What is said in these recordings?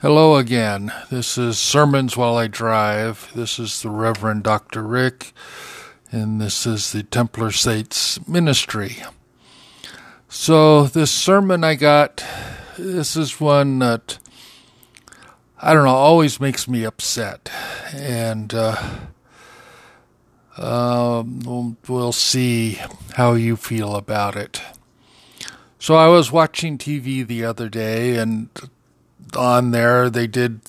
Hello again. This is Sermons While I Drive. This is the Reverend Dr. Rick, and this is the Templar Saints Ministry. So, this sermon I got, this is one that, I don't know, always makes me upset. And, uh, um, we'll see how you feel about it. So I was watching TV the other day, and on there. They did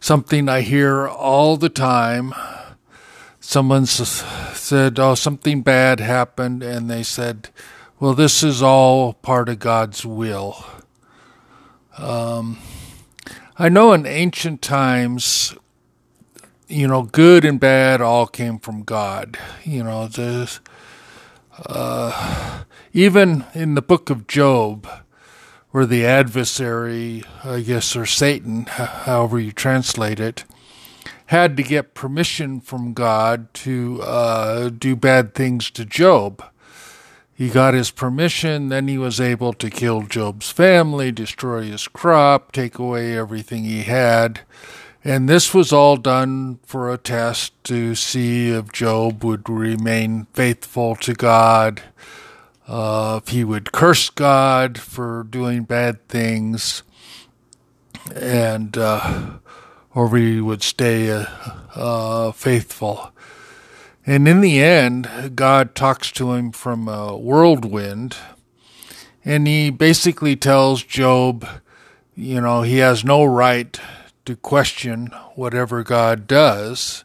something I hear all the time. Someone said, Oh, something bad happened, and they said, Well, this is all part of God's will. Um, I know in ancient times, you know, good and bad all came from God. You know, there's, uh, even in the book of Job, the adversary, I guess, or Satan, however you translate it, had to get permission from God to uh, do bad things to Job. He got his permission, then he was able to kill Job's family, destroy his crop, take away everything he had. And this was all done for a test to see if Job would remain faithful to God uh, if he would curse God for doing bad things, and uh, or he would stay uh, uh, faithful. And in the end, God talks to him from a whirlwind, and he basically tells Job, you know, he has no right to question whatever God does,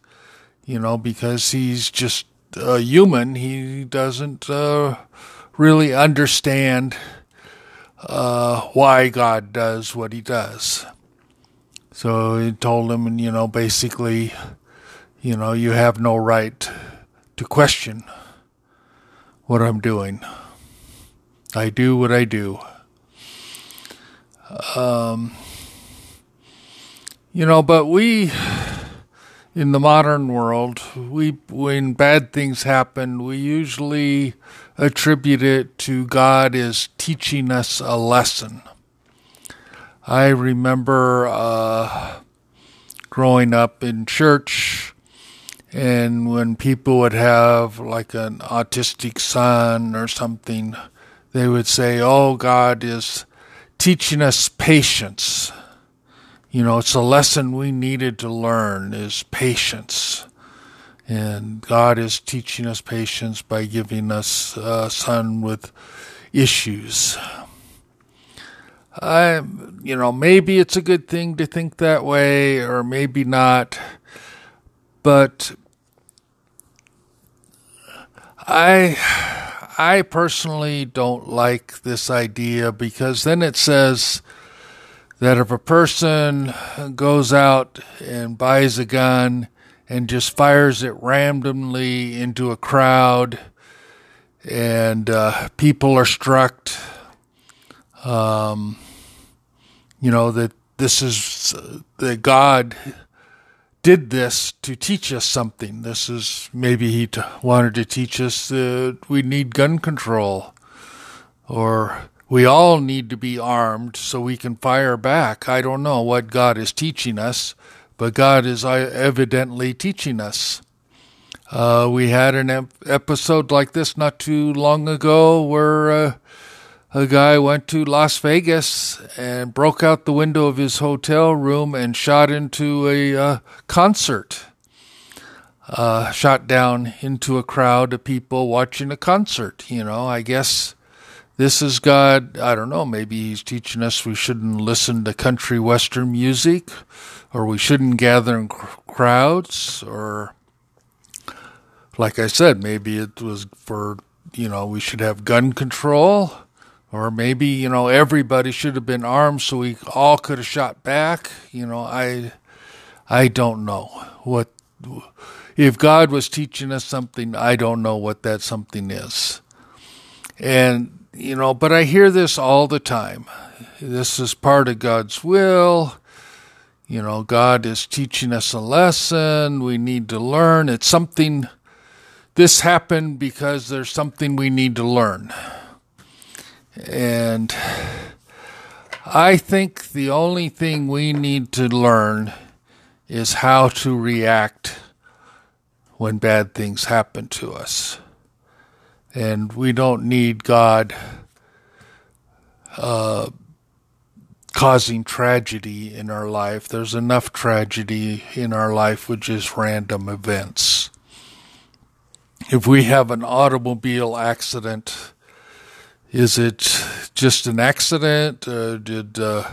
you know, because he's just a human. He doesn't uh, really understand uh, why God does what he does. So he told him, you know, basically, you know, you have no right to question what I'm doing. I do what I do. Um, you know, but we in the modern world, we when bad things happen, we usually attribute it to God is teaching us a lesson. I remember uh, growing up in church, and when people would have like an autistic son or something, they would say, "Oh, God is teaching us patience." You know, it's a lesson we needed to learn is patience. And God is teaching us patience by giving us a son with issues. I, you know, maybe it's a good thing to think that way, or maybe not. But I, I personally don't like this idea because then it says that if a person goes out and buys a gun and just fires it randomly into a crowd and uh, people are struck, um, you know, that this is that God did this to teach us something. This is maybe He t- wanted to teach us that we need gun control or we all need to be armed so we can fire back. I don't know what God is teaching us, but God is uh, evidently teaching us. Uh, we had an episode like this not too long ago where uh, a guy went to Las Vegas and broke out the window of his hotel room and shot into a uh, concert. Uh, shot down into a crowd of people watching a concert. You know, I guess this is God. I don't know. Maybe He's teaching us we shouldn't listen to country western music, or we shouldn't gather in crowds, or like I said, maybe it was for you know we should have gun control, or maybe you know everybody should have been armed so we all could have shot back. You know, I I don't know what if God was teaching us something. I don't know what that something is, and you know, but I hear this all the time. This is part of God's will. You know, God is teaching us a lesson. We need to learn. It's something, this happened because there's something we need to learn. And I think the only thing we need to learn is how to react when bad things happen to us. And we don't need God uh, causing tragedy in our life. There's enough tragedy in our life with just random events. If we have an automobile accident, is it just an accident? Uh, did uh,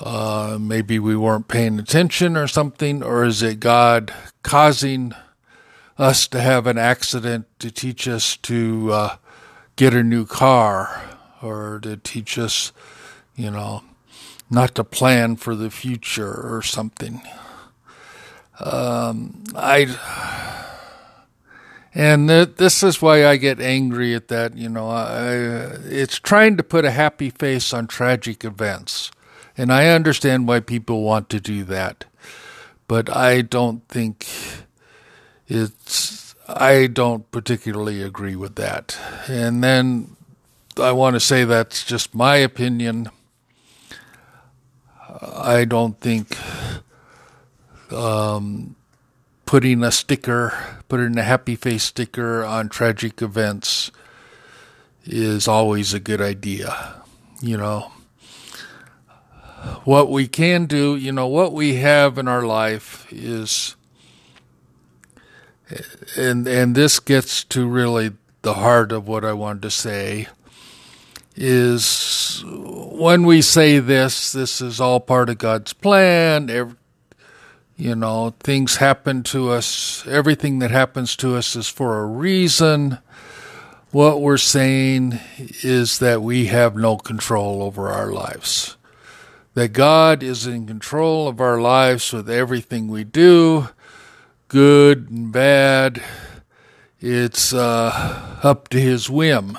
uh, maybe we weren't paying attention or something? Or is it God causing us to have an accident to teach us to uh, get a new car or to teach us, you know, not to plan for the future or something? Um, I and th- this is why I get angry at that. You know, I, it's trying to put a happy face on tragic events. And I understand why people want to do that. But I don't think it's, I don't particularly agree with that. And then I want to say that's just my opinion. I don't think um, putting a sticker, putting a happy face sticker on tragic events is always a good idea. You know, what we can do, you know, what we have in our life is, and and this gets to really the heart of what I wanted to say is when we say this, this is all part of God's plan. Every, you know, things happen to us. Everything that happens to us is for a reason. What we're saying is that we have no control over our lives. That God is in control of our lives with everything we do, good and bad. It's uh, up to His whim.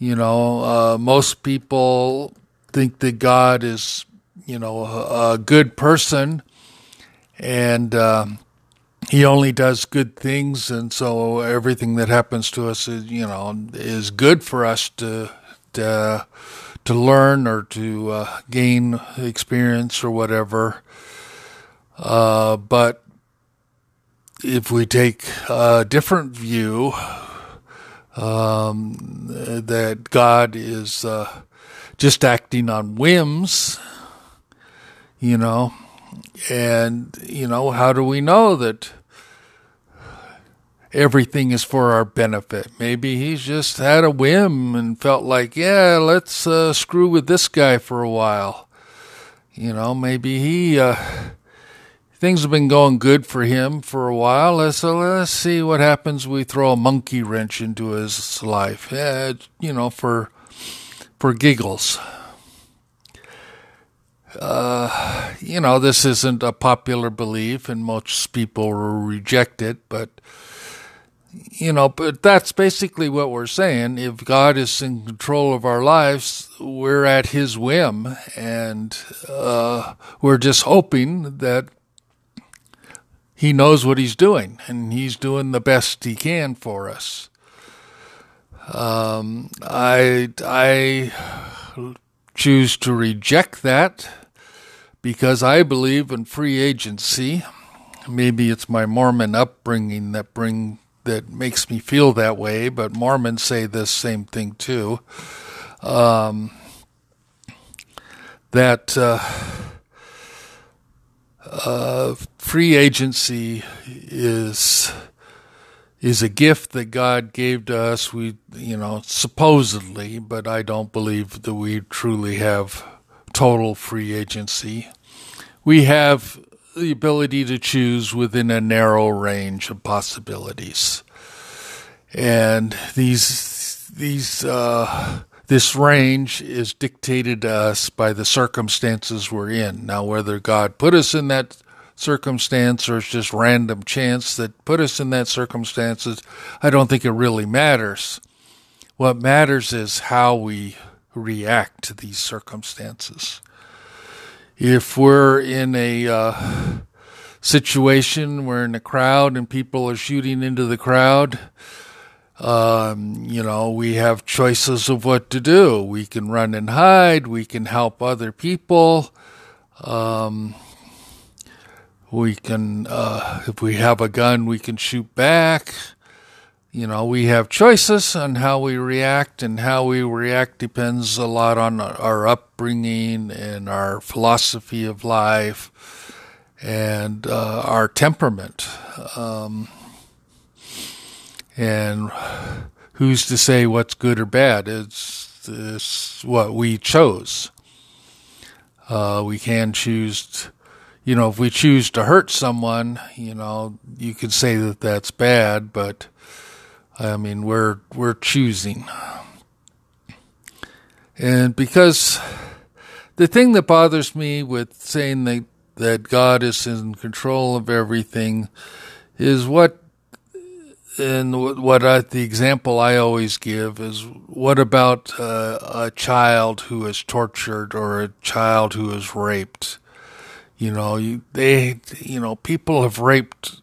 You know, uh, most people think that God is, you know, a, a good person and um, he only does good things, and so everything that happens to us is, you know, is good for us to to to learn or to uh, gain experience or whatever. Uh, but if we take a different view, um, that God is uh, just acting on whims, you know, and, you know, how do we know that everything is for our benefit? Maybe he's just had a whim and felt like, yeah, let's uh, screw with this guy for a while. You know, maybe he, uh, things have been going good for him for a while. So let's see what happens. We throw a monkey wrench into his life. Yeah, you know, for, for giggles uh, you know, this isn't a popular belief, and most people reject it. But you know, but that's basically what we're saying. If God is in control of our lives, we're at His whim, and uh, we're just hoping that He knows what He's doing, and He's doing the best He can for us. Um, I I choose to reject that because I believe in free agency. Maybe it's my Mormon upbringing that bring that makes me feel that way, but Mormons say this same thing too. Um, that uh, free agency is is a gift that God gave to us. We, you know, supposedly, but I don't believe that we truly have total free agency. We have the ability to choose within a narrow range of possibilities. And these, these, uh, this range is dictated to us by the circumstances we're in. Now, whether God put us in that circumstance or it's just random chance that put us in that circumstances, I don't think it really matters. What matters is how we react to these circumstances. If we're in a uh, situation, we're in a crowd and people are shooting into the crowd, Um, you know, we have choices of what to do. We can run and hide. We can help other people. Um, we can, uh, if we have a gun, we can shoot back. You know, we have choices on how we react, and how we react depends a lot on our upbringing and our philosophy of life and uh, our temperament. Um, and who's to say what's good or bad? It's, it's what we chose. Uh, we can choose, you know, if we choose to hurt someone, you know, you could say that that's bad, but I mean, we're we're choosing, and because the thing that bothers me with saying that that God is in control of everything is what and what I, the example I always give is what about uh, a child who is tortured or a child who is raped? You know, you, they, you know, people have raped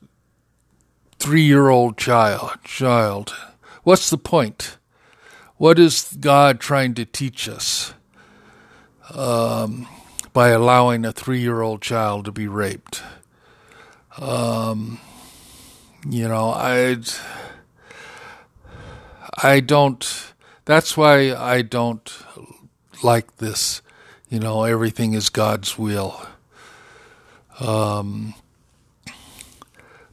three-year-old child. Child, what's the point? What is God trying to teach us um, by allowing a three-year-old child to be raped? Um, you know, I I don't that's why I don't like this, you know, everything is God's will. Um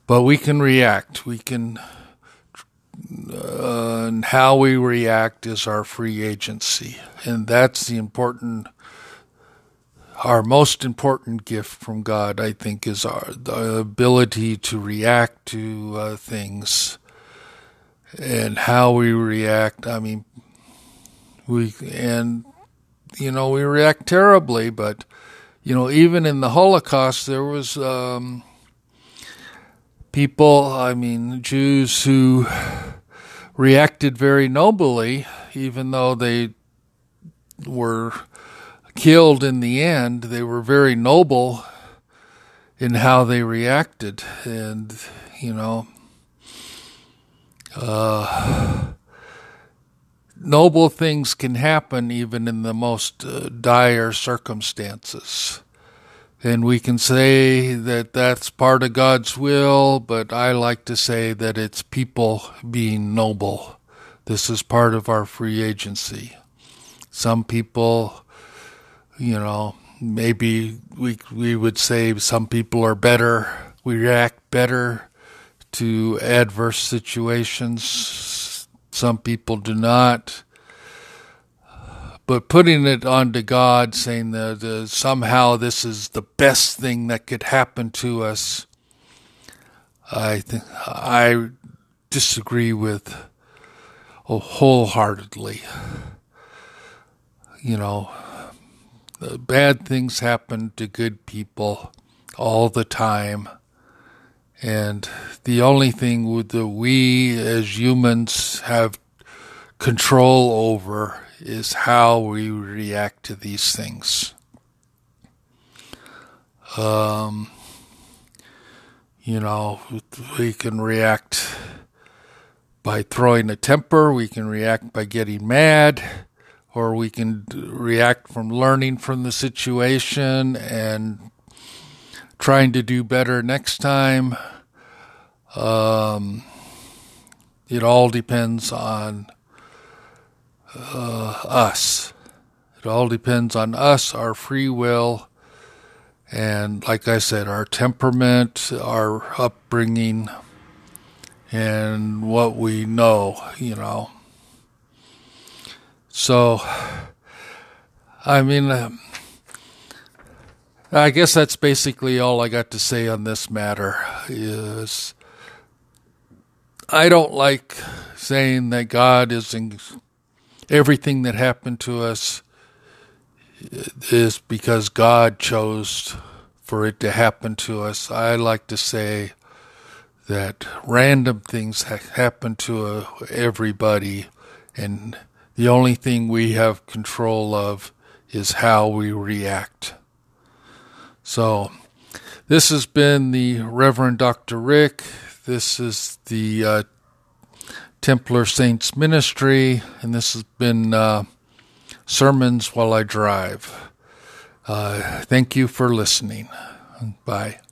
but we can react. We can uh, and how we react is our free agency. And that's the important our most important gift from God, I think, is our the ability to react to uh, things and how we react. I mean, we and you know we react terribly, but you know even in the Holocaust there was um, people. I mean, Jews who reacted very nobly, even though they were killed in the end, they were very noble in how they reacted. And, you know, uh, noble things can happen even in the most uh, dire circumstances. And we can say that that's part of God's will, but I like to say that it's people being noble. This is part of our free agency. Some people you know, maybe we we would say some people are better, we react better to adverse situations. Some people do not. But putting it onto God, saying that uh, somehow this is the best thing that could happen to us, I th- I disagree with wholeheartedly. You know, bad things happen to good people all the time. And the only thing that we as humans have control over is how we react to these things. Um, you know, we can react by throwing a temper, we can react by getting mad, or we can react from learning from the situation and trying to do better next time. Um, it all depends on uh, us. It all depends on us, our free will, and like I said, our temperament, our upbringing, and what we know, you know. So, I mean, um, I guess that's basically all I got to say on this matter. Is I don't like saying that God is in everything that happened to us is because God chose for it to happen to us. I like to say that random things happen to uh, everybody and the only thing we have control of is how we react. So, this has been the Reverend Dr. Rick. This is the uh, Templar Saints Ministry, and this has been uh, Sermons While I Drive. Uh, thank you for listening. Bye.